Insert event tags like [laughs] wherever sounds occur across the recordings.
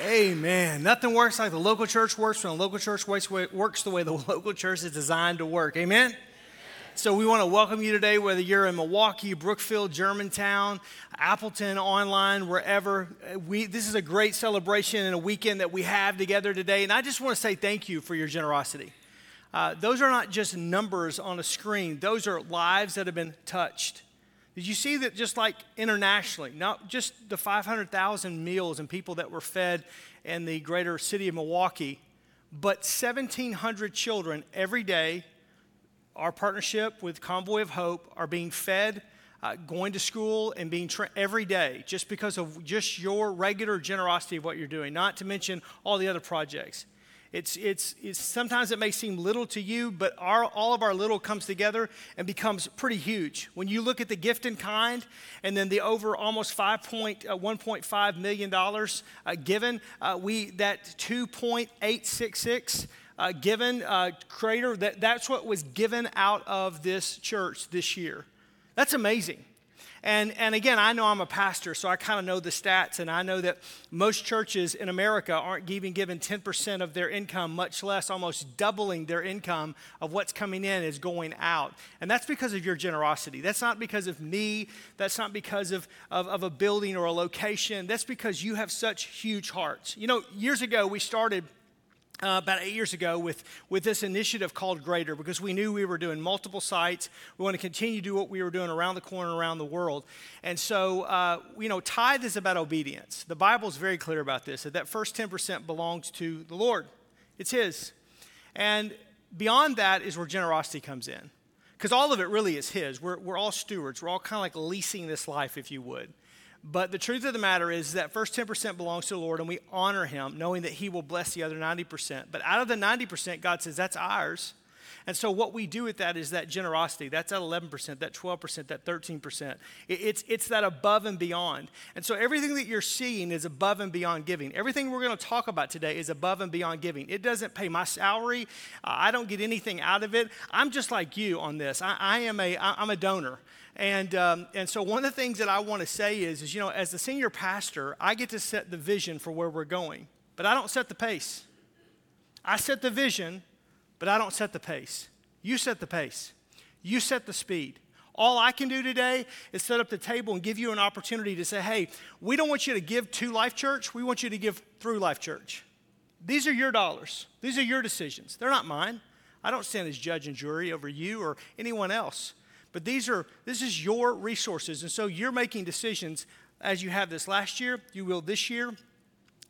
Amen. Nothing works like the local church works when the local church works the way the [laughs] local church is designed to work. Amen. So we want to welcome you today, whether you're in Milwaukee, Brookfield, Germantown, Appleton, online, wherever. We, this is a great celebration and a weekend that we have together today. And I just want to say thank you for your generosity. Uh, those are not just numbers on a screen, those are lives that have been touched. Did you see that just like internationally, not just the 500,000 meals and people that were fed in the greater city of Milwaukee, but 1,700 children every day, our partnership with Convoy of Hope are being fed, uh, going to school, and being trained every day just because of just your regular generosity of what you're doing, not to mention all the other projects. It's, it's, it's, sometimes it may seem little to you, but our, all of our little comes together and becomes pretty huge. When you look at the gift in kind and then the over almost $1.5 uh, million uh, given, uh, we, that 2.866 uh, given uh, Greater, that, that's what was given out of this church this year. That's amazing. And, and again, I know I'm a pastor, so I kind of know the stats, and I know that most churches in America aren't even given 10% of their income, much less almost doubling their income of what's coming in is going out. And that's because of your generosity. That's not because of me, that's not because of, of, of a building or a location. That's because you have such huge hearts. You know, years ago, we started uh, about eight years ago with, with this initiative called Greater because we knew we were doing multiple sites. We want to continue to do what we were doing around the corner, around the world. And so, uh, you know, tithe is about obedience. The Bible is very clear about this that that first 10% belongs to the Lord, it's His. And beyond that is where generosity comes in because all of it really is His. We're, we're all stewards, we're all kind of like leasing this life, if you would. But the truth of the matter is that first 10% belongs to the Lord, and we honor Him, knowing that He will bless the other 90%. But out of the 90%, God says that's ours. And so what we do with that is that generosity. That's that 11%, that 12%, that 13%. It's, it's that above and beyond. And so everything that you're seeing is above and beyond giving. Everything we're going to talk about today is above and beyond giving. It doesn't pay my salary. Uh, I don't get anything out of it. I'm just like you on this. I, I am a, I'm a donor. And, um, and so one of the things that I want to say is, is, you know, as the senior pastor, I get to set the vision for where we're going, but I don't set the pace. I set the vision, but I don't set the pace. You set the pace. You set the speed. All I can do today is set up the table and give you an opportunity to say, hey, we don't want you to give to Life Church, we want you to give through Life Church. These are your dollars, these are your decisions. They're not mine. I don't stand as judge and jury over you or anyone else. But these are this is your resources. And so you're making decisions as you have this last year, you will this year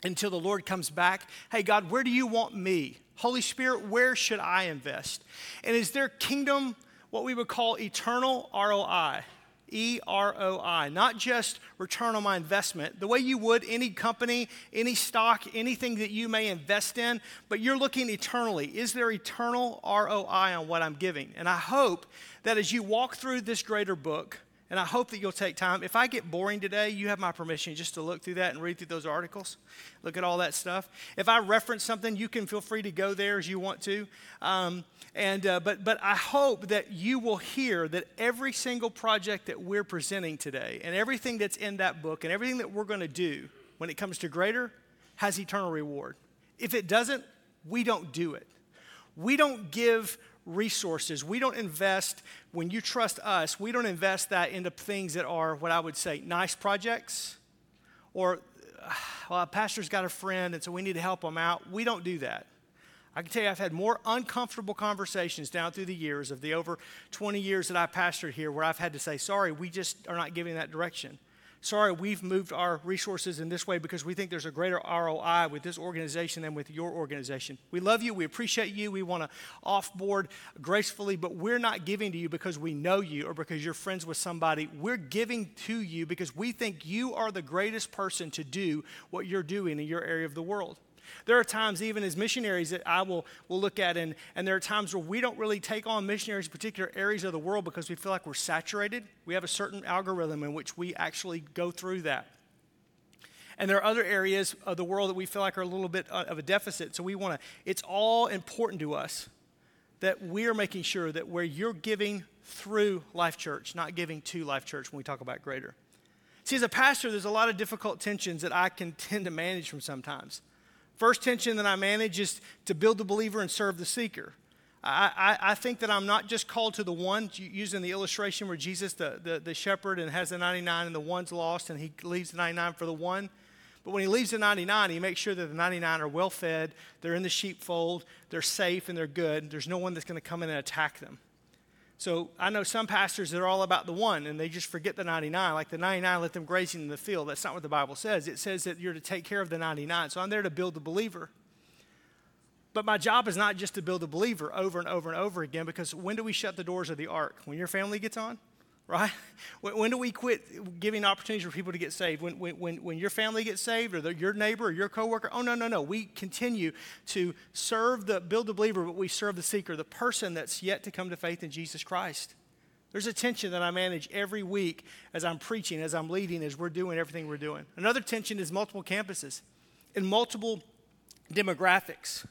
until the Lord comes back. Hey God, where do you want me? Holy Spirit, where should I invest? And is there kingdom what we would call eternal ROI? E R O I, not just return on my investment, the way you would any company, any stock, anything that you may invest in, but you're looking eternally. Is there eternal ROI on what I'm giving? And I hope that as you walk through this greater book, and I hope that you'll take time. If I get boring today, you have my permission just to look through that and read through those articles, look at all that stuff. If I reference something, you can feel free to go there as you want to. Um, and, uh, but, but I hope that you will hear that every single project that we're presenting today and everything that's in that book and everything that we're going to do when it comes to greater has eternal reward. If it doesn't, we don't do it. We don't give resources. We don't invest, when you trust us, we don't invest that into things that are what I would say nice projects or, [sighs] well, a pastor's got a friend and so we need to help them out. We don't do that. I can tell you, I've had more uncomfortable conversations down through the years of the over 20 years that I pastored here where I've had to say, sorry, we just are not giving that direction sorry, we've moved our resources in this way because we think there's a greater ROI with this organization than with your organization. We love you. We appreciate you. We want to offboard gracefully, but we're not giving to you because we know you or because you're friends with somebody. We're giving to you because we think you are the greatest person to do what you're doing in your area of the world. There are times, even as missionaries, that I will, will look at, and, and there are times where we don't really take on missionaries in particular areas of the world because we feel like we're saturated. We have a certain algorithm in which we actually go through that. And there are other areas of the world that we feel like are a little bit uh, of a deficit. So we want to, it's all important to us that we're making sure that where you're giving through Life Church, not giving to Life Church when we talk about greater. See, as a pastor, there's a lot of difficult tensions that I can [laughs] tend to manage from sometimes. First tension that I manage is to build the believer and serve the seeker. I, I, I, think that I'm not just called to the one, using the illustration where Jesus, the, the, the shepherd, and has the 99 and the one's lost, and he leaves the 99 for the one. But when he leaves the 99, he makes sure that the 99 are well fed, they're in the sheepfold, they're safe, and they're good. There's no one that's going to come in and attack them. So I know some pastors that are all about the one and they just forget the 99. Like the 99, let them grazing in the field. That's not what the Bible says. It says that you're to take care of the 99. So I'm there to build the believer. But my job is not just to build a believer over and over and over again because when do we shut the doors of the ark? When your family gets on? Right? When, when do we quit giving opportunities for people to get saved? When, when, when your family gets saved or the, your neighbor or your coworker? Oh, no, no, no. We continue to serve the, build the believer, but we serve the seeker, the person that's yet to come to faith in Jesus Christ. There's a tension that I manage every week as I'm preaching, as I'm leading, as we're doing everything we're doing. Another tension is multiple campuses and multiple demographics.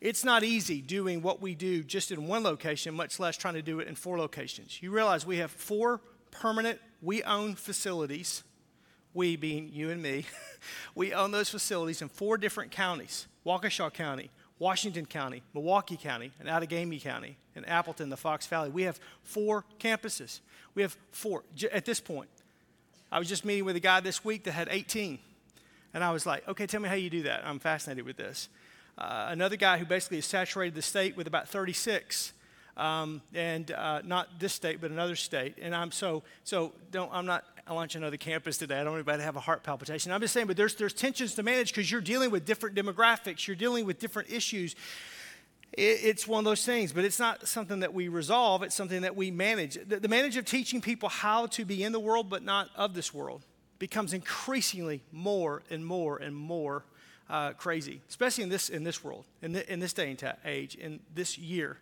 It's not easy doing what we do just in one location, much less trying to do it in four locations. You realize we have four permanent, we own facilities, we being you and me. [laughs] we own those facilities in four different counties Waukesha County, Washington County, Milwaukee County, and Outagamie County, and Appleton, the Fox Valley. We have four campuses. We have four at this point. I was just meeting with a guy this week that had 18. And I was like, okay, tell me how you do that. I'm fascinated with this. Uh, another guy who basically has saturated the state with about 36. Um, and uh, not this state, but another state. And I'm so so don't I'm not launching another campus today. I don't want anybody to have a heart palpitation. I'm just saying, but there's there's tensions to manage because you're dealing with different demographics, you're dealing with different issues. It, it's one of those things, but it's not something that we resolve. It's something that we manage. The, the manage of teaching people how to be in the world but not of this world becomes increasingly more and more and more uh, crazy, especially in this, in this world, in, the, in this day and age, in this year.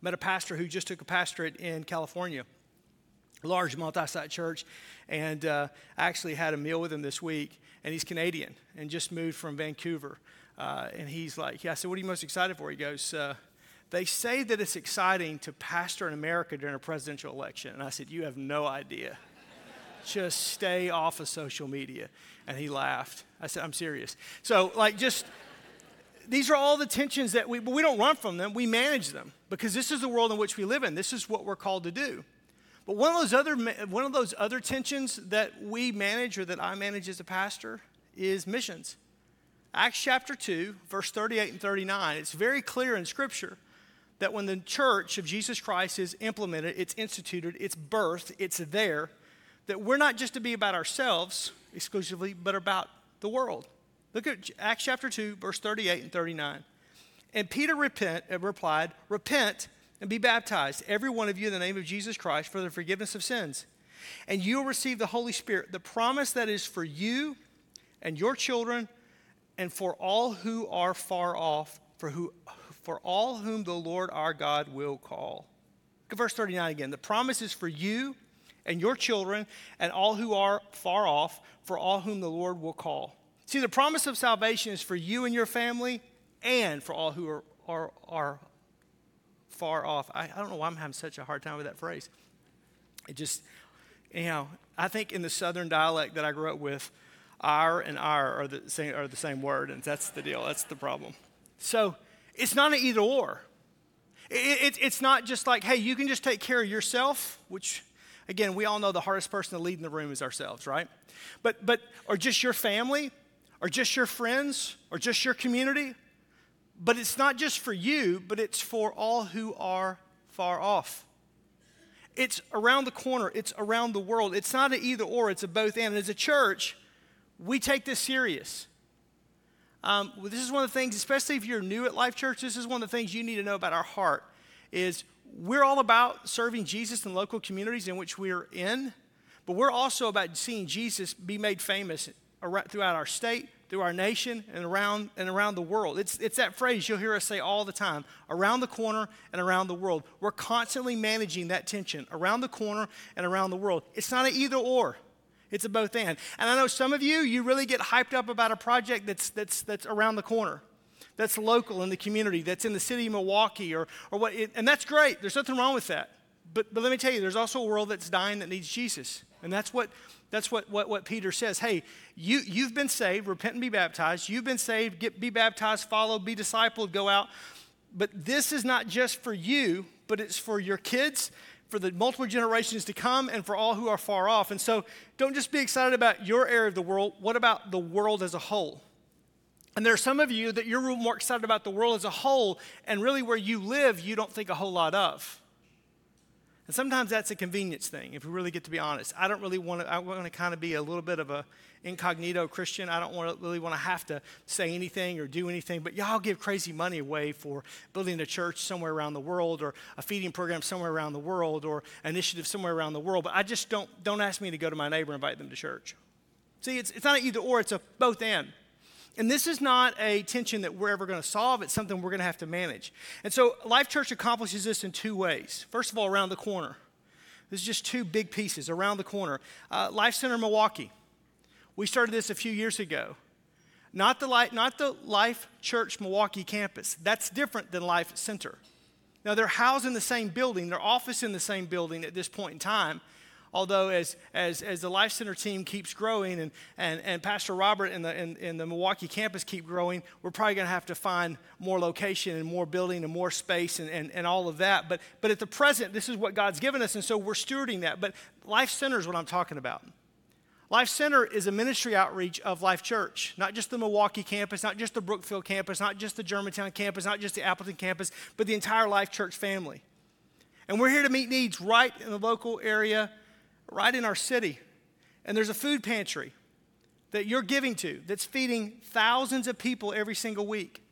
Met a pastor who just took a pastorate in California, large multi site church, and uh, actually had a meal with him this week, and he's Canadian and just moved from Vancouver. Uh, and he's like, Yeah, I said, What are you most excited for? He goes, uh, They say that it's exciting to pastor in America during a presidential election. And I said, You have no idea. just stay off of social media. And he laughed. I said, I'm serious. So, like, just these are all the tensions that we, but we don't run from them, we manage them because this is the world in which we live in. This is what we're called to do. But one of those other, one of those other tensions that we manage or that I manage as a pastor is missions. Acts chapter 2, verse 38 and 39, it's very clear in Scripture that when the church of Jesus Christ is implemented, it's instituted, it's birthed, it's there, that we're not just to be about ourselves exclusively, but about the world. Look at Acts chapter 2, verse 38 and 39. And Peter repent, uh, replied, Repent and be baptized, every one of you, in the name of Jesus Christ, for the forgiveness of sins. And you will receive the Holy Spirit, the promise that is for you and your children and for all who are far off, for, who, for all whom the Lord our God will call. Look at verse 39 again. The promise is for you and your children and all who are far off, for all whom the Lord will call. See, the promise of salvation is for you and your family and for all who are, are, are far off. I, I don't know why I'm having such a hard time with that phrase. It just, know, I think in the southern dialect that I grew up with, our and our are the same, are the same word, and that's the deal. That's the problem. So it's not an either or. It, it, it's not just like, hey, you can just take care of yourself, which Again, we all know the hardest person to lead in the room is ourselves, right? But, but, or just your family, or just your friends, or just your community. But it's not just for you, but it's for all who are far off. It's around the corner, it's around the world. It's not an either or, it's a both and. As a church, we take this serious. Um, this is one of the things, especially if you're new at Life Church, this is one of the things you need to know about our heart is we're all about serving Jesus in local communities in which we're in, but we're also about seeing Jesus be made famous throughout our state, through our nation, and around, and around the world. It's, it's that phrase you'll hear us say all the time around the corner and around the world. We're constantly managing that tension around the corner and around the world. It's not an either or. It's a both and. And I know some of you, you really get hyped up about a project that's, that's, that's around the corner that's local in the community, that's in the city of Milwaukee, or, or what, and that's great. There's nothing wrong with that. But, but let me tell you, there's also a world that's dying that needs Jesus. And that's what that's what, what, what Peter says. Hey, you, you've been saved, repent and be baptized. You've been saved, get, be baptized, follow, be discipled, go out. But this is not just for you, but it's for your kids, for the multiple generations to come, and for all who are far off. And so don't just be excited about your area of the world. What about the world as a whole? And there are some of you that you're more excited about the world as a whole, and really where you live, you don't think a whole lot of. And sometimes that's a convenience thing, if we really get to be honest. I don't really want to, I want to kind of be a little bit of a incognito Christian. I don't want to, really want to have to say anything or do anything, but y'all give crazy money away for building a church somewhere around the world or a feeding program somewhere around the world or initiative somewhere around the world. But I just don't, don't ask me to go to my neighbor and invite them to church. See, it's, it's not either or, it's a both and. And this is not a tension that we're ever going to solve. It's something we're going to have to manage. And so Life Church accomplishes this in two ways. First of all, around the corner. This is just two big pieces around the corner. Uh, Life Center Milwaukee. We started this a few years ago. Not the, Life, not the Life Church Milwaukee campus. That's different than Life Center. Now, they're housed in the same building, their office in the same building at this point in time, Although, as, as, as the Life Center team keeps growing and, and, and Pastor Robert and the, and, and the Milwaukee campus keep growing, we're probably going to have to find more location and more building and more space and, and, and all of that. But, but at the present, this is what God's given us, and so we're stewarding that. But Life Center is what I'm talking about. Life Center is a ministry outreach of Life Church, not just the Milwaukee campus, not just the Brookfield campus, not just the Germantown campus, not just the Appleton campus, but the entire Life Church family. And we're here to meet needs right in the local area right in our city. And there's a food pantry that you're giving to that's feeding thousands of people every single week.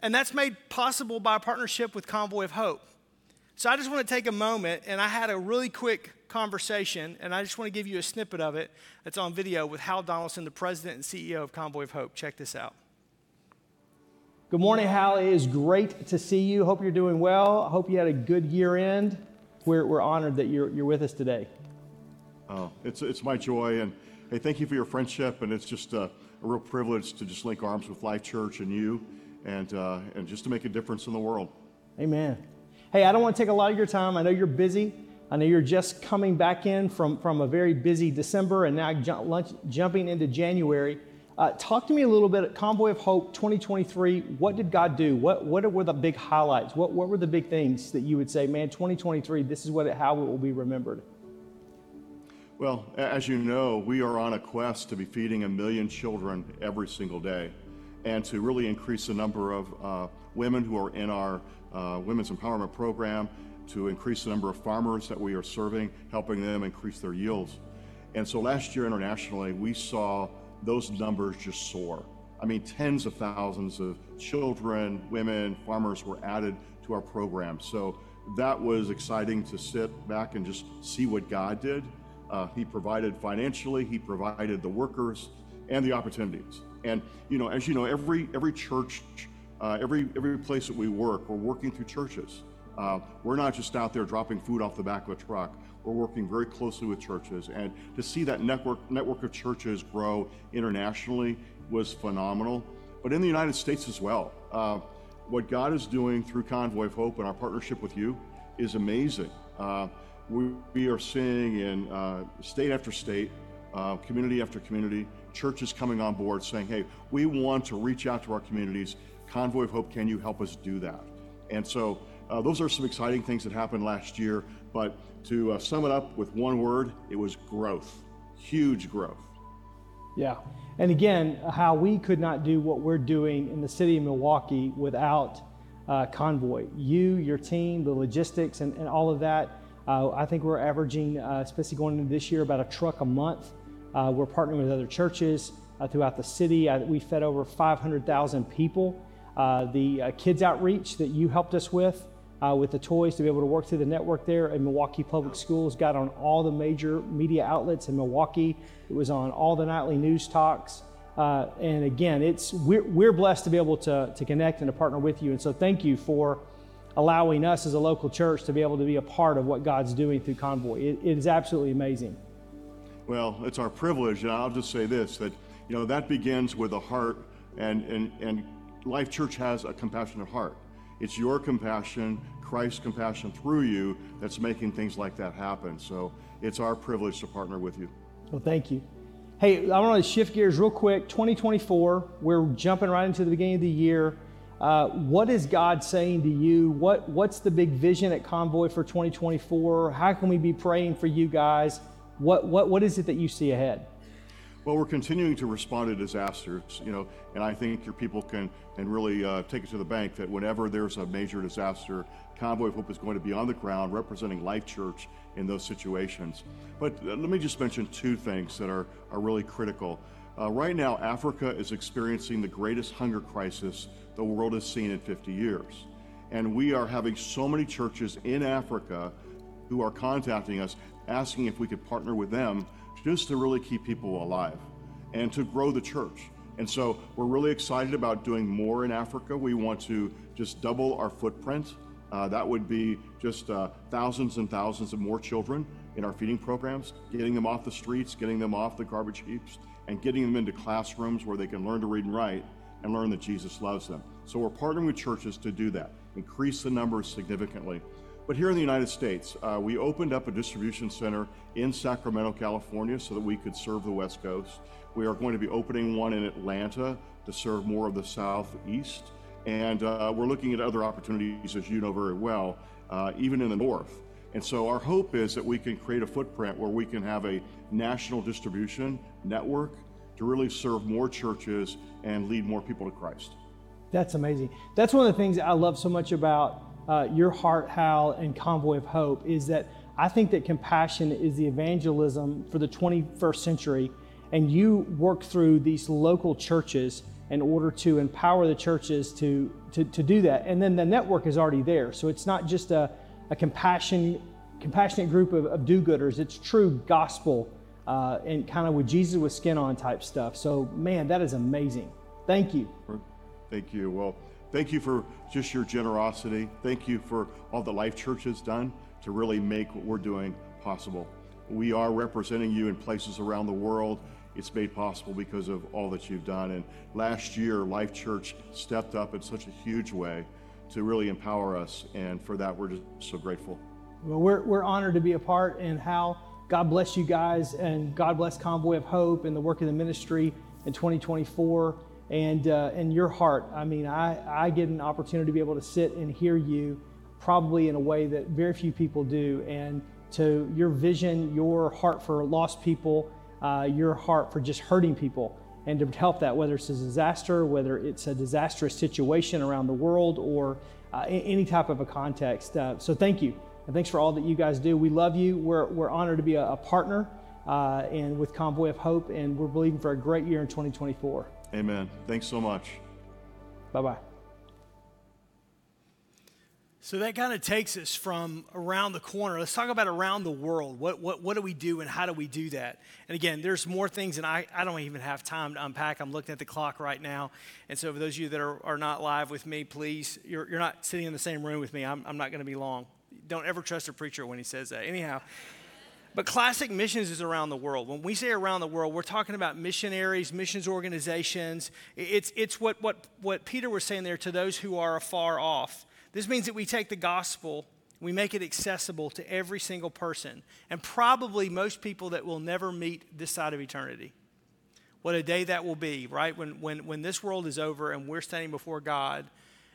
And that's made possible by a partnership with Convoy of Hope. So I just want to take a moment, and I had a really quick conversation, and I just want to give you a snippet of it that's on video with Hal Donaldson, the president and CEO of Convoy of Hope. Check this out. Good morning, Hal. It is great to see you. Hope you're doing well. I hope you had a good year end. We're, we're honored that you're, you're with us today. Uh, it's, it's my joy, and hey, thank you for your friendship, and it's just a, a real privilege to just link arms with Life Church and you, and, uh, and just to make a difference in the world. Amen. Hey, I don't want to take a lot of your time. I know you're busy. I know you're just coming back in from, from a very busy December and now lunch, jumping into January. Uh, talk to me a little bit at Convoy of Hope 2023. What did God do? What, what were the big highlights? What, what were the big things that you would say, man, 2023, this is what it, how it will be remembered? Well, as you know, we are on a quest to be feeding a million children every single day and to really increase the number of uh, women who are in our uh, Women's Empowerment Program, to increase the number of farmers that we are serving, helping them increase their yields. And so last year internationally, we saw those numbers just soar. I mean, tens of thousands of children, women, farmers were added to our program. So that was exciting to sit back and just see what God did. Uh, he provided financially, he provided the workers and the opportunities. And you know, as you know, every every church, uh, every every place that we work, we're working through churches. Uh, we're not just out there dropping food off the back of a truck. We're working very closely with churches, and to see that network network of churches grow internationally was phenomenal. But in the United States as well, uh, what God is doing through Convoy of Hope and our partnership with you is amazing. We, we are seeing in uh, state after state, uh, community after community, churches coming on board saying, hey, we want to reach out to our communities. Convoy of Hope, can you help us do that? And so uh, those are some exciting things that happened last year. But to uh, sum it up with one word, it was growth, huge growth. Yeah. And again, Hal we could not do what we're doing in the city of Milwaukee without uh, Convoy. You, your team, the logistics, and, and all of that uh, I think we're averaging, uh, especially going into this year, about a truck a month. Uh, we're partnering with other churches uh, throughout the city. we fed over 500,000 people. Uh, the uh, kids outreach that you helped us with, with the toys to be able to work through the network there in Milwaukee Public Schools, got on all the major media outlets in Milwaukee. It was on all the nightly news talks. and again, it's we're, we're blessed to be able to, to connect and to partner with you. And so thank you for allowing us as a local church to be able to be a part of what God's doing through Convoy. it, it is absolutely amazing. Well, it's our privilege, and I'll just say this that, you know, that begins with a heart, and, and, and Life Church has a compassionate heart. It's your compassion, Christ's compassion through you, that's making things like that happen. So it's our privilege to partner with you. Well, thank you. Hey, I want to shift gears real quick. 2024, we're jumping right into the beginning of the year. Uh, what is God saying to you? What, what's the big vision at Convoy for 2024? How can we be praying for you guys? What, what, what is it that you see ahead? Well, we're continuing to respond to disasters, you know, and I think your people can and really uh, take it to the bank that whenever there's a major disaster, Convoy of Hope is going to be on the ground representing Life Church in those situations. But uh, let me just mention two things that are, are really critical. Uh, right now, Africa is experiencing the greatest hunger crisis the world has seen in 50 years. And we are having so many churches in Africa who are contacting us asking if we could partner with them just to really keep people alive and to grow the church. And so we're really excited about doing more in Africa. We want to just double our footprint. Uh, that would be just uh, thousands and thousands of more children in our feeding programs, getting them off the streets, getting them off the garbage heaps, and getting them into classrooms where they can learn to read and write and learn that Jesus loves them. So we're partnering with churches to do that, increase the numbers significantly. But here in the United States, uh, we opened up a distribution center in Sacramento, California, so that we could serve the West Coast. We are going to be opening one in Atlanta to serve more of the Southeast. And uh, we're looking at other opportunities, as you know very well, uh, even in the North. And so our hope is that we can create a footprint where we can have a national distribution network to really serve more churches and lead more people to Christ. That's amazing. That's one of the things I love so much about uh, your heart, Hal, and Convoy of Hope is that I think that compassion is the evangelism for the 21st century, and you work through these local churches in order to empower the churches to, to, to do that. And then the network is already there. So it's not just a, a compassion, compassionate group of, of do gooders, it's true gospel uh, and kind of with Jesus with skin on type stuff. So, man, that is amazing. Thank you. Thank you. Well, Thank you for just your generosity. Thank you for all the Life Church has done to really make what we're doing possible. We are representing you in places around the world. It's made possible because of all that you've done. And last year, Life Church stepped up in such a huge way to really empower us. And for that, we're just so grateful. Well, we're, we're honored to be a part, and Hal God bless you guys, and God bless Convoy of Hope and the work of the ministry in 2024 and uh, and your heart. I mean, I, I get an opportunity to be able to sit and hear you probably in a way that very few people do. And to your vision, your heart for lost people, uh, your heart for just hurting people, and to help that, whether it's a disaster, whether it's a disastrous situation around the world, or uh, any type of a context. Uh, so thank you. And thanks for all that you guys do. We love you. We're, we're honored to be a, a partner uh, and with Convoy of Hope, and we're believing for a great year in 2024. Amen. Thanks so much. Bye bye. So that kind of takes us from around the corner. Let's talk about around the world. What, what, what do we do and how do we do that? And again, there's more things and I, I don't even have time to unpack. I'm looking at the clock right now. And so for those of you that are, are not live with me, please, you're, you're not sitting in the same room with me. I'm, I'm not going to be long. Don't ever trust a preacher when he says that. Anyhow, but classic missions is around the world. When we say around the world, we're talking about missionaries, missions organizations. It's, it's what, what, what Peter was saying there to those who are afar off. This means that we take the gospel, we make it accessible to every single person, and probably most people that will never meet this side of eternity. What a day that will be, right? When, when, when this world is over and we're standing before God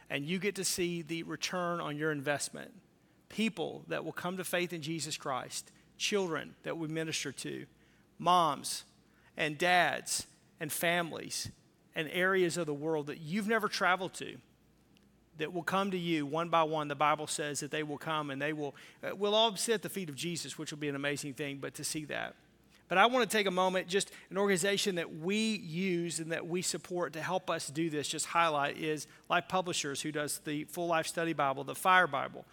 and you get to see the return on your investment. People that will come to faith in Jesus Christ children that we minister to, moms and dads and families and areas of the world that you've never traveled to that will come to you one by one. The Bible says that they will come and they will, uh, we'll all sit at the feet of Jesus, which will be an amazing thing, but to see that. But I want to take a moment, just an organization that we use and that we support to help us do this, just highlight is Life Publishers, who does the Full Life Study Bible, the Fire Bible.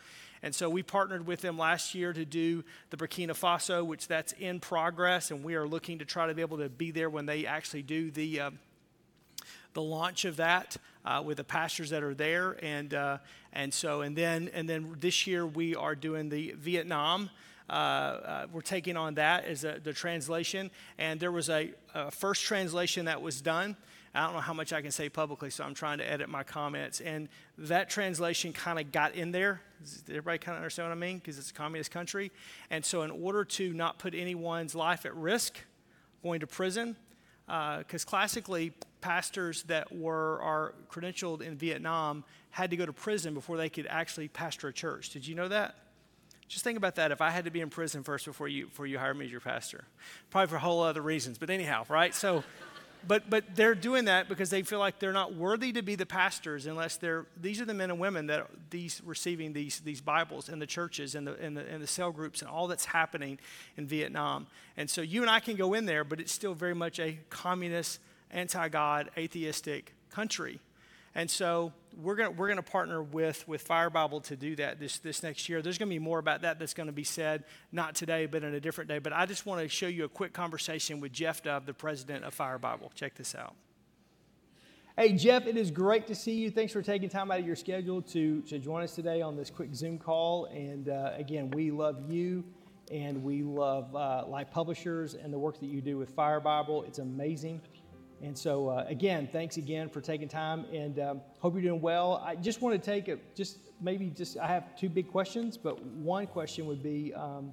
And so we partnered with them last year to do the Burkina Faso, which that's in progress, and we are looking to try to be able to be there when they actually do the. Uh, the launch of that uh, with the pastors that are there, and uh, and so and then and then this year we are doing the Vietnam. Uh, uh we're taking on that as a, the translation, and there was a, a, first translation that was done, I don't know how much I can say publicly, so I'm trying to edit my comments. And that translation kind of got in there. Does everybody kind of understand what I mean? Because it's a communist country. And so, in order to not put anyone's life at risk, going to prison, because uh, classically, pastors that were are credentialed in Vietnam had to go to prison before they could actually pastor a church. Did you know that? Just think about that. If I had to be in prison first before you before you hired me as your pastor, probably for a whole other reasons. But anyhow, right? So but but they're doing that because they feel like they're not worthy to be the pastors unless they're these are the men and women that these receiving these these Bibles in the churches and the in the in the cell groups and all that's happening in Vietnam. And so you and I can go in there, but it's still very much a communist, anti-God, atheistic country. And so we're going we're gonna partner with, with Fire Bible to do that this, this next year. There's going to be more about that that's going to be said, not today, but in a different day. But I just want to show you a quick conversation with Jeff Dove, the president of Fire Bible. Check this out. Hey, Jeff, it is great to see you. Thanks for taking time out of your schedule to, to join us today on this quick Zoom call. And uh, again, we love you and we love uh, Life Publishers and the work that you do with Fire Bible. It's amazing. And so, uh, again, thanks again for taking time and um, hope you're doing well. I just want to take a, just maybe just, I have two big questions, but one question would be um,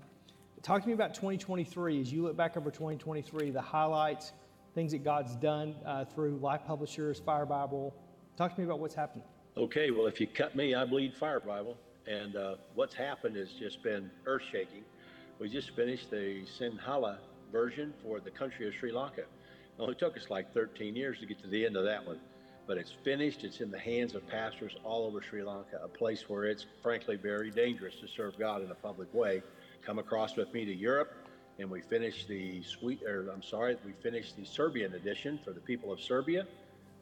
talk to me about 2023 as you look back over 2023, the highlights, things that God's done uh, through Life Publishers, Fire Bible. Talk to me about what's happened. Okay, well, if you cut me, I bleed Fire Bible. And uh, what's happened has just been earth shaking. We just finished the Sinhala version for the country of Sri Lanka. It only took us like 13 years to get to the end of that one, but it's finished. It's in the hands of pastors all over Sri Lanka, a place where it's frankly very dangerous to serve God in a public way. Come across with me to Europe, and we finished the sweet, or I'm sorry, we finished the Serbian edition for the people of Serbia.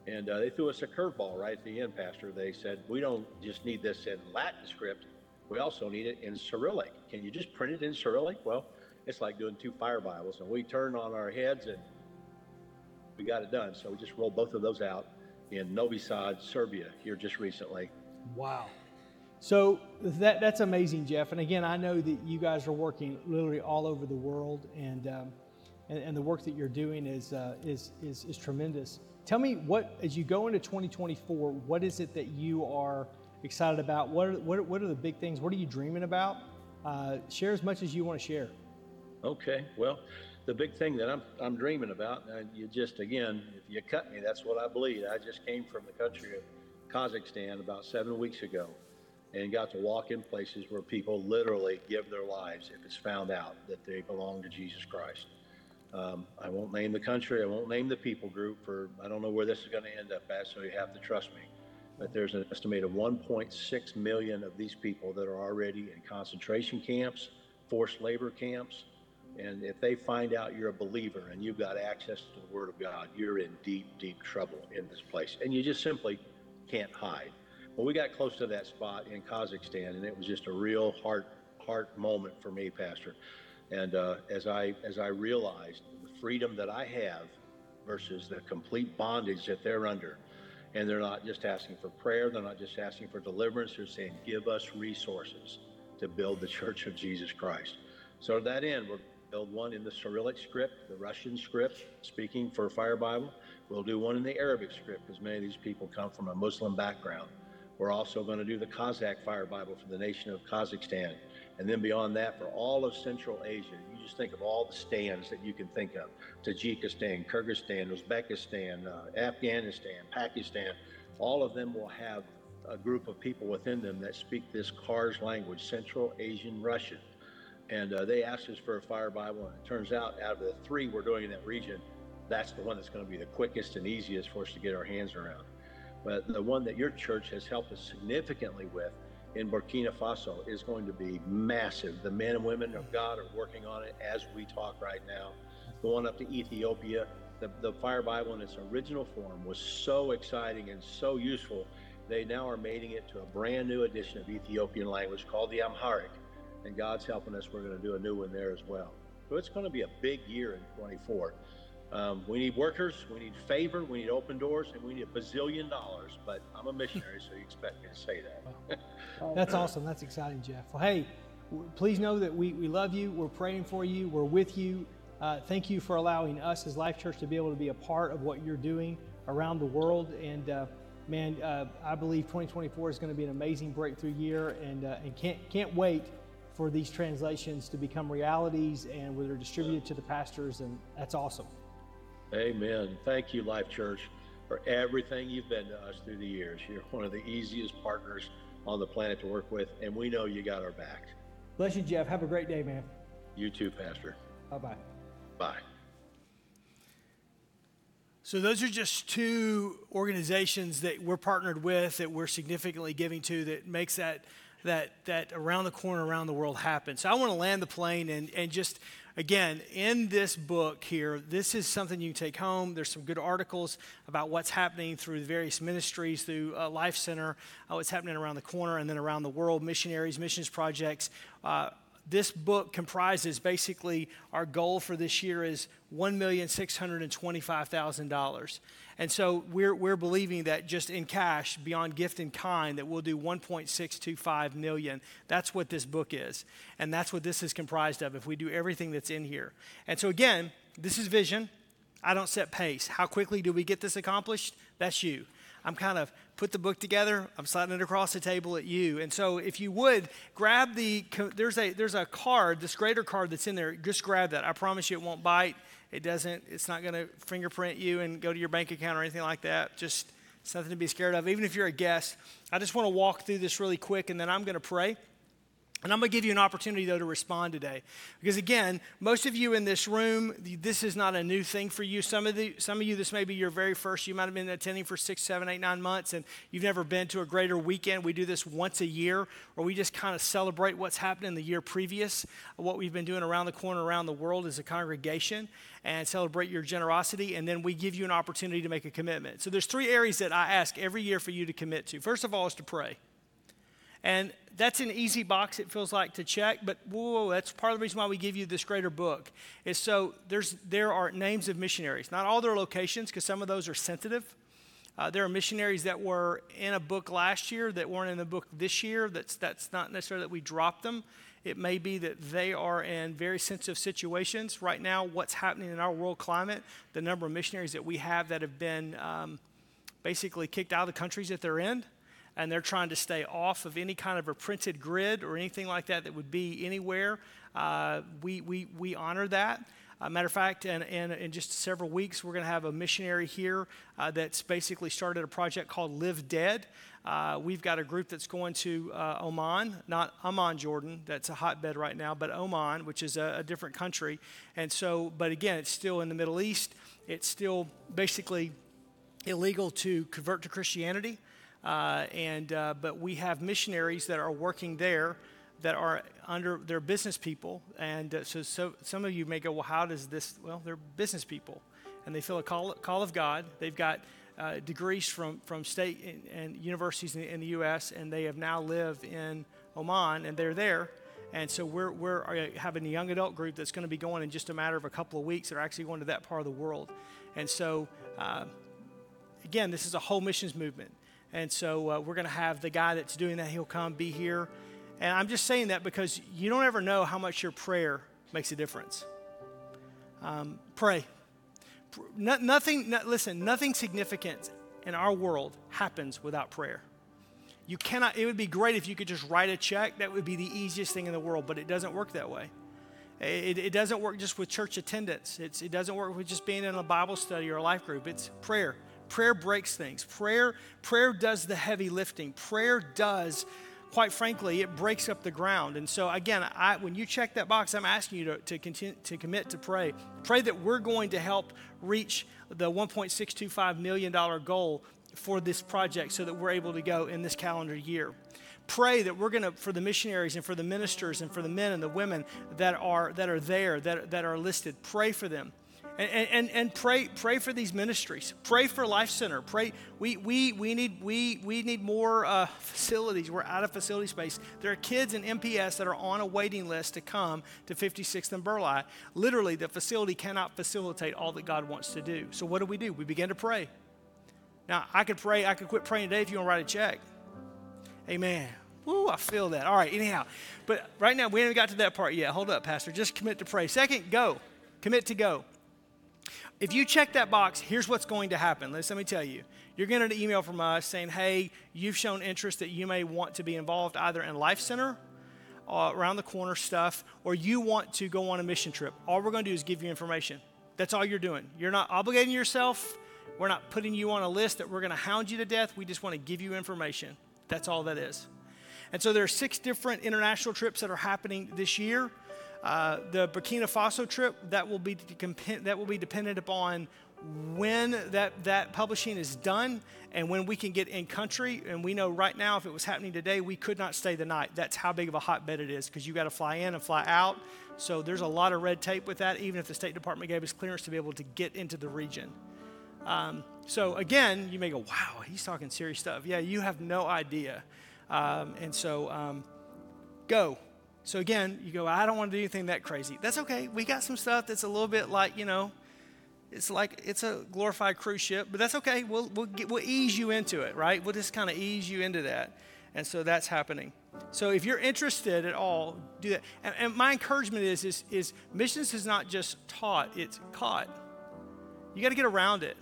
And uh, they threw us a curveball right at the end, Pastor. They said, We don't just need this in Latin script, we also need it in Cyrillic. Can you just print it in Cyrillic? Well, it's like doing two fire Bibles. And we turned on our heads and we got it done. So we just rolled both of those out in Novi Sad, Serbia, here just recently. Wow. So that, that's amazing, Jeff. And again, I know that you guys are working literally all over the world, and um, and, and, the work that you're doing is, uh, is, is is tremendous. Tell me what, as you go into 2024, what is it that you are excited about? What are, what, what are the big things? What are you dreaming about? Uh, share as much as you want to share. Okay. Well, the big thing that I'm, I'm dreaming about, and you just, again, if you cut me, that's what I bleed. I just came from the country of Kazakhstan about seven weeks ago and got to walk in places where people literally give their lives if it's found out that they belong to Jesus Christ. Um, I won't name the country, I won't name the people group for, I don't know where this is going to end up at, so you have to trust me. But there's an estimated 1.6 million of these people that are already in concentration camps, forced labor camps, and if they find out you're a believer and you've got access to the Word of God, you're in deep, deep trouble in this place. And you just simply can't hide. Well, we got close to that spot in Kazakhstan, and it was just a real heart heart moment for me, Pastor. And uh, as I as I realized the freedom that I have versus the complete bondage that they're under, and they're not just asking for prayer, they're not just asking for deliverance, they're saying, "Give us resources to build the [laughs] Church of Jesus Christ." So to that end, we're build one in the Cyrillic script, the Russian script, speaking for Fire Bible. We'll do one in the Arabic script because many of these people come from a Muslim background. We're also going to do the Kazakh Fire Bible for the nation of Kazakhstan. And then beyond that, for all of Central Asia, you just think of all the stands that you can think of Tajikistan, Kyrgyzstan, Uzbekistan, uh, Afghanistan, Pakistan. All of them will have a group of people within them that speak this KARS language, Central Asian Russian. And uh, they asked us for a fire Bible, and it turns out out of the three we're doing in that region, that's the one that's going to be the quickest and easiest for us to get our hands around. But the one that your church has helped us significantly with in Burkina Faso is going to be massive. The men and women of God are working on it as we talk right now. Going up to Ethiopia, the, the Fire Bible in its original form was so exciting and so useful. They now are making it to a brand new edition of Ethiopian language called the Amharic and God's helping us. We're going to do a new one there as well. So it's going to be a big year in 24. Um, we need workers, we need favor, we need open doors, and we need a bazillion dollars. But I'm a missionary, so you expect me to say that. [laughs] That's awesome. That's exciting, Jeff. Well, hey, please know that we, we love you. We're praying for you. We're with you. Uh, thank you for allowing us as Life Church to be able to be a part of what you're doing around the world. And uh, man, uh, I believe 2024 is going to be an amazing breakthrough year, and uh, and can't can't wait for these translations to become realities and where they're distributed to the pastors, and that's awesome. Amen. Thank you, Life Church, for everything you've been to us through the years. You're one of the easiest partners on the planet to work with, and we know you got our back. Bless you, Jeff. Have a great day, man. You too, Pastor. Bye bye. Bye. So, those are just two organizations that we're partnered with, that we're significantly giving to, that makes that, that, that around the corner, around the world happen. So, I want to land the plane and, and just, again, in this book here, this is something you can take home. There's some good articles about what's happening through the various ministries, through uh, Life Center, uh, what's happening around the corner, and then around the world, missionaries, missions projects. Uh, this book comprises basically our goal for this year is $1,625,000. And so we're, we're believing that just in cash, beyond gift and kind, that we'll do 1.625 million. That's what this book is. And that's what this is comprised of if we do everything that's in here. And so again, this is vision. I don't set pace. How quickly do we get this accomplished? That's you. I'm kind of put the book together. I'm sliding it across the table at you. And so, if you would grab the there's a there's a card, this greater card that's in there. Just grab that. I promise you, it won't bite. It doesn't. It's not going to fingerprint you and go to your bank account or anything like that. Just something to be scared of. Even if you're a guest, I just want to walk through this really quick, and then I'm going to pray. And I'm going to give you an opportunity, though, to respond today. Because, again, most of you in this room, this is not a new thing for you. Some of, the, some of you, this may be your very first. You might have been attending for six, seven, eight, nine months, and you've never been to a greater weekend. We do this once a year, where we just kind of celebrate what's happened in the year previous, what we've been doing around the corner, around the world as a congregation, and celebrate your generosity. And then we give you an opportunity to make a commitment. So there's three areas that I ask every year for you to commit to. First of all is to pray. And that's an easy box, it feels like, to check, but whoa, that's part of the reason why we give you this greater book. Is so there's, there are names of missionaries. Not all their locations, because some of those are sensitive. Uh, there are missionaries that were in a book last year that weren't in the book this year. That's, that's not necessarily that we dropped them. It may be that they are in very sensitive situations. Right now, what's happening in our world climate, the number of missionaries that we have that have been um, basically kicked out of the countries that they're in and they're trying to stay off of any kind of a printed grid or anything like that that would be anywhere. Uh, we, we, we honor that. Uh, matter of fact, in, in, in, just several weeks, we're going to have a missionary here uh, that's basically started a project called Live Dead. Uh, we've got a group that's going to uh, Oman, not Amman, Jordan, that's a hotbed right now, but Oman, which is a, a different country. And so, but again, it's still in the Middle East. It's still basically illegal to convert to Christianity. Uh, and, uh, but we have missionaries that are working there that are under, they're business people. And uh, so, so some of you may go, well, how does this, well, they're business people. And they feel a call, call of God. They've got uh, degrees from, from state and, and universities in, in, the U.S., and they have now lived in Oman, and they're there. And so we're, we're uh, having a young adult group that's going to be going in just a matter of a couple of weeks. They're actually going to that part of the world. And so, uh, again, this is a whole missions movement. And so uh, we're going to have the guy that's doing that, he'll come be here. And I'm just saying that because you don't ever know how much your prayer makes a difference. Um, pray. No, nothing, no, listen, nothing significant in our world happens without prayer. You cannot, it would be great if you could just write a check. That would be the easiest thing in the world, but it doesn't work that way. It, it doesn't work just with church attendance, it's, it doesn't work with just being in a Bible study or a life group. It's prayer. Prayer breaks things. Prayer, prayer does the heavy lifting. Prayer does, quite frankly, it breaks up the ground. And so, again, I, when you check that box, I'm asking you to, to, continue, to commit to pray. Pray that we're going to help reach the $1.625 million goal for this project so that we're able to go in this calendar year pray that we're going to for the missionaries and for the ministers and for the men and the women that are that are there that, that are listed pray for them and, and, and pray, pray for these ministries. Pray for Life Center. Pray. We, we, we, need, we, we need more uh, facilities. We're out of facility space. There are kids in MPS that are on a waiting list to come to 56th and Burleigh. Literally, the facility cannot facilitate all that God wants to do. So, what do we do? We begin to pray. Now, I could pray. I could quit praying today if you want to write a check. Amen. Woo, I feel that. All right, anyhow. But right now, we haven't got to that part yet. Hold up, Pastor. Just commit to pray. Second, go. Commit to go. If you check that box, here's what's going to happen. Let me tell you. You're going to get an email from us saying, hey, you've shown interest that you may want to be involved either in Life Center, uh, around the corner stuff, or you want to go on a mission trip. All we're going to do is give you information. That's all you're doing. You're not obligating yourself. We're not putting you on a list that we're going to hound you to death. We just want to give you information. That's all that is. And so there are six different international trips that are happening this year. Uh, the Burkina Faso trip that will be that will be dependent upon when that, that publishing is done and when we can get in country. And we know right now, if it was happening today, we could not stay the night. That's how big of a hotbed it is because you got to fly in and fly out. So there's a lot of red tape with that, even if the State Department gave us clearance to be able to get into the region. Um, so again, you may go, wow, he's talking serious stuff. Yeah, you have no idea. Um, and so um, go. So again, you go, I don't want to do anything that crazy. That's okay. We got some stuff that's a little bit like, you know, it's like it's a glorified cruise ship, but that's okay. We'll, we'll, get, we'll ease you into it, right? We'll just kind of ease you into that. And so that's happening. So if you're interested at all, do that. And, and my encouragement is, is, is missions is not just taught, it's caught. You got to get around it.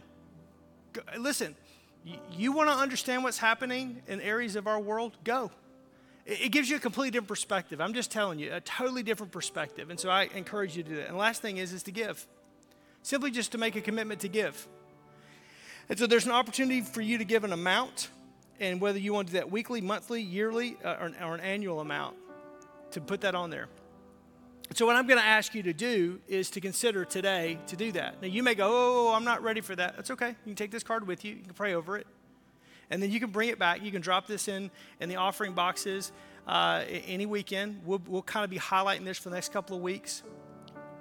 Go, listen, you, you want to understand what's happening in areas of our world? Go. It, gives you a completely different perspective. I'm just telling you, a totally different perspective. And so I encourage you to do that. And the last thing is, is to give simply just to make a commitment to give. And so there's an opportunity for you to give an amount, and whether you want to do that weekly, monthly, yearly, uh, or, or an annual amount, to put that on there. So, what I'm going to ask you to do is to consider today to do that. Now, you may go, Oh, I'm not ready for that. That's okay. You can take this card with you, you can pray over it, and then you can bring it back. You can drop this in in the offering boxes uh, any weekend. We'll, we'll kind of be highlighting this for the next couple of weeks.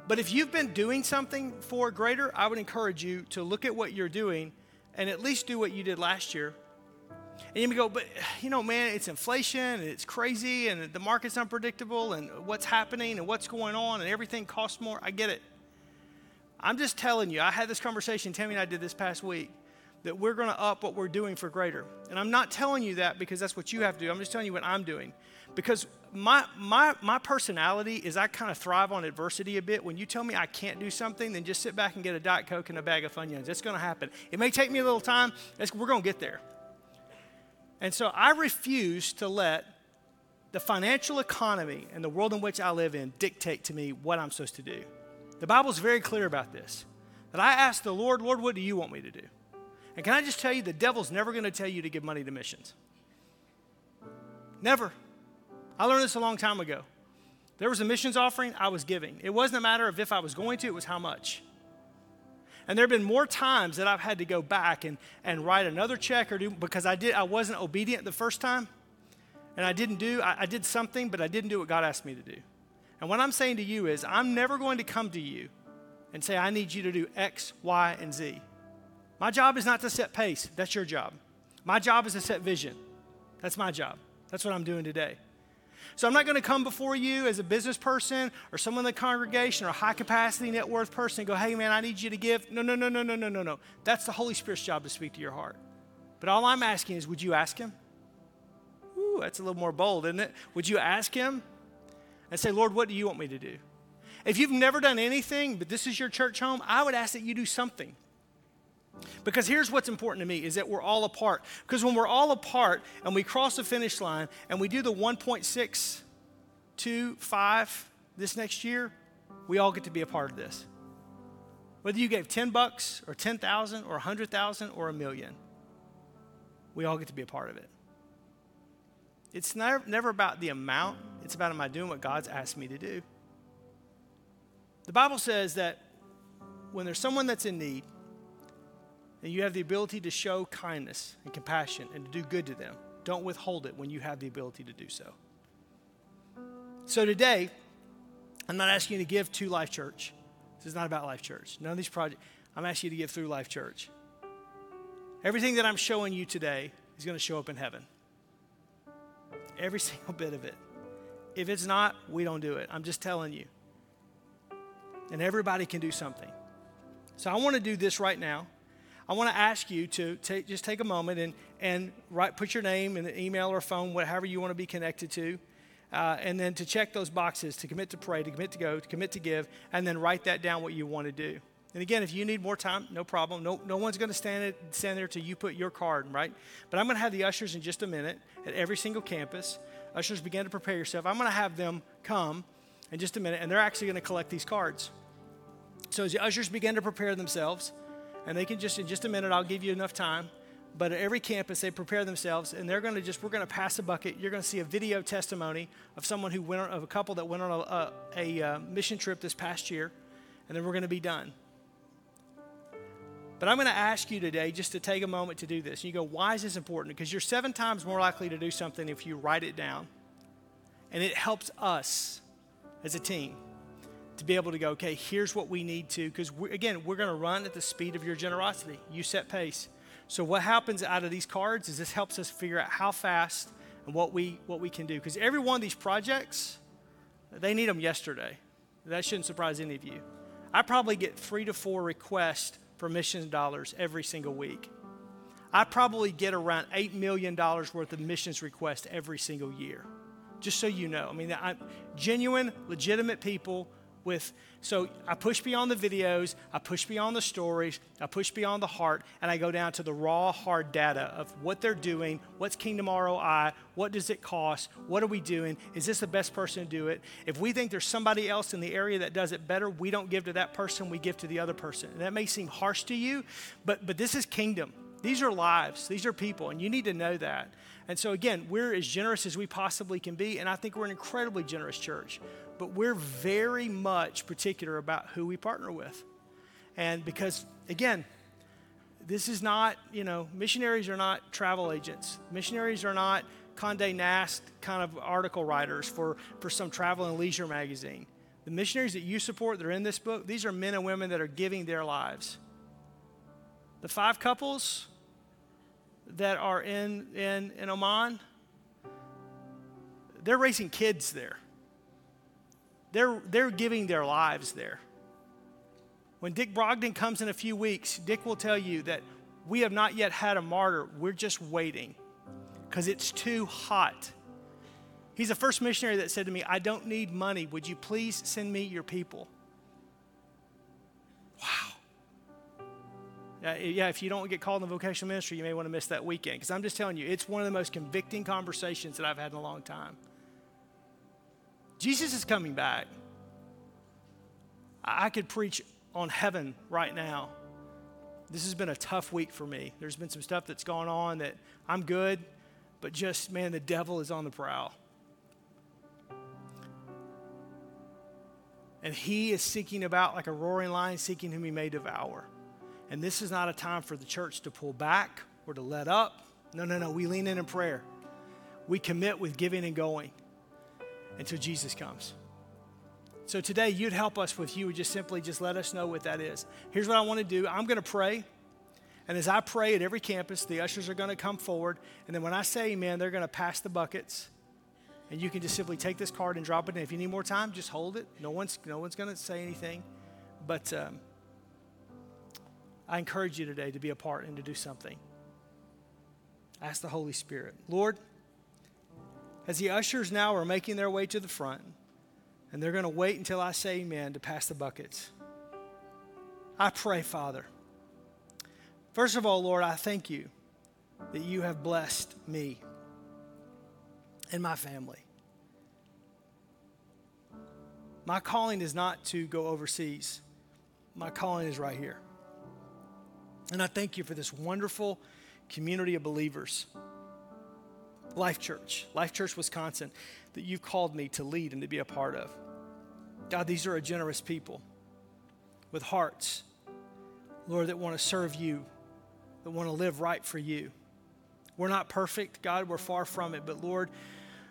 But if you've been doing something for greater, I would encourage you to look at what you're doing and at least do what you did last year. And you may go, but you know, man, it's inflation and it's crazy and the market's unpredictable and what's happening and what's going on and everything costs more. I get it. I'm just telling you, I had this conversation, Tammy and I did this past week, that we're going to up what we're doing for greater. And I'm not telling you that because that's what you have to do. I'm just telling you what I'm doing. Because my, my, my personality is I kind of thrive on adversity a bit. When you tell me I can't do something, then just sit back and get a Diet Coke and a bag of Funyuns. It's going to happen. It may take me a little time. we're going to get there. And so I refuse to let the financial economy and the world in which I live in dictate to me what I'm supposed to do. The Bible's very clear about this. That I ask the Lord, Lord, what do you want me to do? And can I just tell you, the devil's never going to tell you to give money to missions. Never. I learned this a long time ago. There was a missions offering I was giving. It wasn't a matter of if I was going to, it was how much. And there have been more times that I've had to go back and, and write another check or do because I did I wasn't obedient the first time. And I didn't do, I, I did something, but I didn't do what God asked me to do. And what I'm saying to you is I'm never going to come to you and say, I need you to do X, Y, and Z. My job is not to set pace. That's your job. My job is to set vision. That's my job. That's what I'm doing today. So I'm not going to come before you as a business person or someone in the congregation or a high capacity net worth person and go, hey, man, I need you to give. No, no, no, no, no, no, no, no. That's the Holy Spirit's job to speak to your heart. But all I'm asking is, would you ask Him? Ooh, that's a little more bold, isn't it? Would you ask Him and say, Lord, what do you want me to do? If you've never done anything, but this is your church home, I would ask that you do something. Because here's what's important to me is that we're all apart. Because when we're all apart and we cross the finish line and we do the 1.625 this next year, we all get to be a part of this. Whether you gave 10 bucks or 10,000 or 100,000 or a million, we all get to be a part of it. It's never, never about the amount, it's about am I doing what God's asked me to do. The Bible says that when there's someone that's in need, and you have the ability to show kindness and compassion and to do good to them. Don't withhold it when you have the ability to do so. So today, I'm not asking you to give to Life Church. This is not about Life Church. None of these projects. I'm asking you to give through Life Church. Everything that I'm showing you today is going to show up in heaven. Every [laughs] single bit of it. If it's not, we don't do it. I'm just telling you. And everybody can do something. So I want to do this right now. I want to ask you to take, just take a moment and, and write, put your name in an email or phone, whatever you want to be connected to, uh, and then to check those boxes to commit to pray, to commit to go, to commit to give, and then write that down what you want to do. And again, if you need more time, no problem. No, no one's going to stand, stand there till you put your card, right? But I'm going to have the ushers in just a minute at every single campus. Ushers, begin to prepare yourself. I'm going to have them come in just a minute, and they're actually going to collect these cards. So as the ushers begin to prepare themselves, and they can just, in just a minute, I'll give you enough time. But at every campus, they prepare themselves, and they're going to just, we're going to pass a bucket. You're going to see a video testimony of someone who went on, of a couple that went on a, a, a uh, mission trip this past year, and then we're going to be done. But I'm going to ask you today just to take a moment to do this. You go, why is this important? Because you're seven times more likely to do something if you write it down. And it helps us as a team to be able to go, okay, here's what we need to. Because again, we're going to run at the speed of your generosity. You set pace. So what happens out of these cards is this helps us figure out how fast and what we what we can do. Because every one of these projects, they need them yesterday. That shouldn't surprise any of you. I probably get three to four requests for missions dollars every single week. I probably get around $8 million worth of missions requests every single year. Just so you know. I mean, I'm genuine, legitimate people with so I push beyond the videos, I push beyond the stories, I push beyond the heart, and I go down to the raw, hard data of what they're doing, what's Kingdom ROI, what does it cost, what are we doing, is this the best person to do it? If we think there's somebody else in the area that does it better, we don't give to that person, we give to the other person. And that may seem harsh to you, but but this is kingdom. These are lives, these are people, and you need to know that. And so, again, we're as generous as we possibly can be, and I think we're an incredibly generous church but we're very much particular about who we partner with. And because, again, this is not, you know, missionaries are not travel agents. Missionaries are not Conde Nast kind of article writers for, for some travel and leisure magazine. The missionaries that you support that are in this book, these are men and women that are giving their lives. The five couples that are in, in, in Oman, they're raising kids there. They're, they're giving their lives there. When Dick Brogden comes in a few weeks, Dick will tell you that we have not yet had a martyr. We're just waiting because it's too hot. He's the first missionary that said to me, I don't need money. Would you please send me your people? Wow. Yeah, if you don't get called in the vocational ministry, you may want to miss that weekend because I'm just telling you, it's one of the most convicting conversations that I've had in a long time. Jesus is coming back. I could preach on heaven right now. This has been a tough week for me. There's been some stuff that's gone on that I'm good, but just, man, the devil is on the prowl. And he is seeking about like a roaring lion, seeking whom he may devour. And this is not a time for the church to pull back or to let up. No, no, no. We lean in in prayer. We commit with giving and going until Jesus comes. So today you'd help us with you would just simply just let us know what that is. Here's what I want to do. I'm going to pray. And as I pray at every campus, the ushers are going to come forward. And then when I say amen, they're going to pass the buckets. And you can just simply take this card and drop it in. If you need more time, just hold it. No one's, no one's going to say anything. But um, I encourage you today to be a part and to do something. Ask the Holy Spirit. Lord, as the ushers now are making their way to the front, and they're going to wait until I say amen to pass the buckets. I pray, Father. First of all, Lord, I thank you that you have blessed me and my family. My calling is not to go overseas, my calling is right here. And I thank you for this wonderful community of believers Life Church, Life Church Wisconsin, that you've called me to lead and to be a part of. God, these are a generous people with hearts, Lord, that want to serve you, that want to live right for you. We're not perfect, God, we're far from it, but Lord,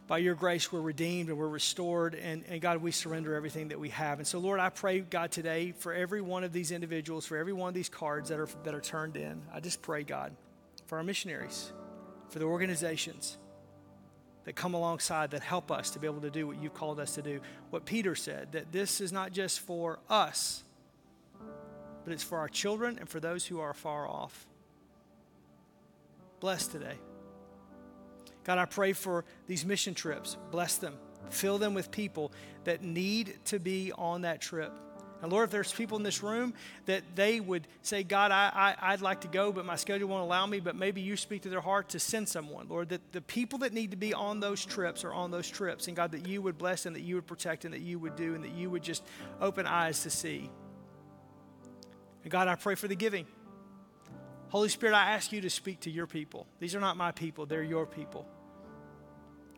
by your grace, we're redeemed and we're restored. And, and, God, we surrender everything that we have. And so, Lord, I pray, God, today for every one of these individuals, for every one of these cards that are, that are turned in, I just pray, God, for our missionaries, for the organizations, that come alongside that help us to be able to do what you've called us to do. What Peter said, that this is not just for us, but it's for our children and for those who are far off. Bless today. God, I pray for these mission trips. Bless them. Fill them with people that need to be on that trip. And Lord, if there's people in this room that they would say, God, I, I, would like to go, but my schedule won't allow me, but maybe you speak to their heart to send someone, Lord, that the people that need to be on those trips are on those trips. And God, that you would bless and that you would protect and that you would do and that you would just open eyes to see. And God, I pray for the giving. Holy Spirit, I ask you to speak to your people. These are not my people, they're your people.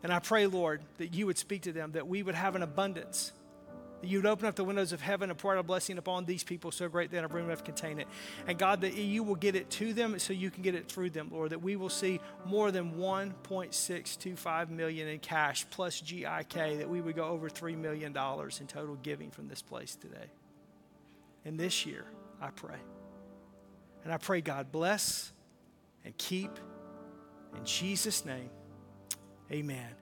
And I pray, Lord, that you would speak to them, that we would have an abundance that you would open up the windows of heaven and pour out a blessing upon these people so great that a room enough to contain it. And God, that you will get it to them so you can get it through them, Lord, that we will see more than 1.625 million in cash plus GIK, that we would go over $3 million in total giving from this place today. And this year, I pray. And I pray God bless and keep in Jesus' name. Amen.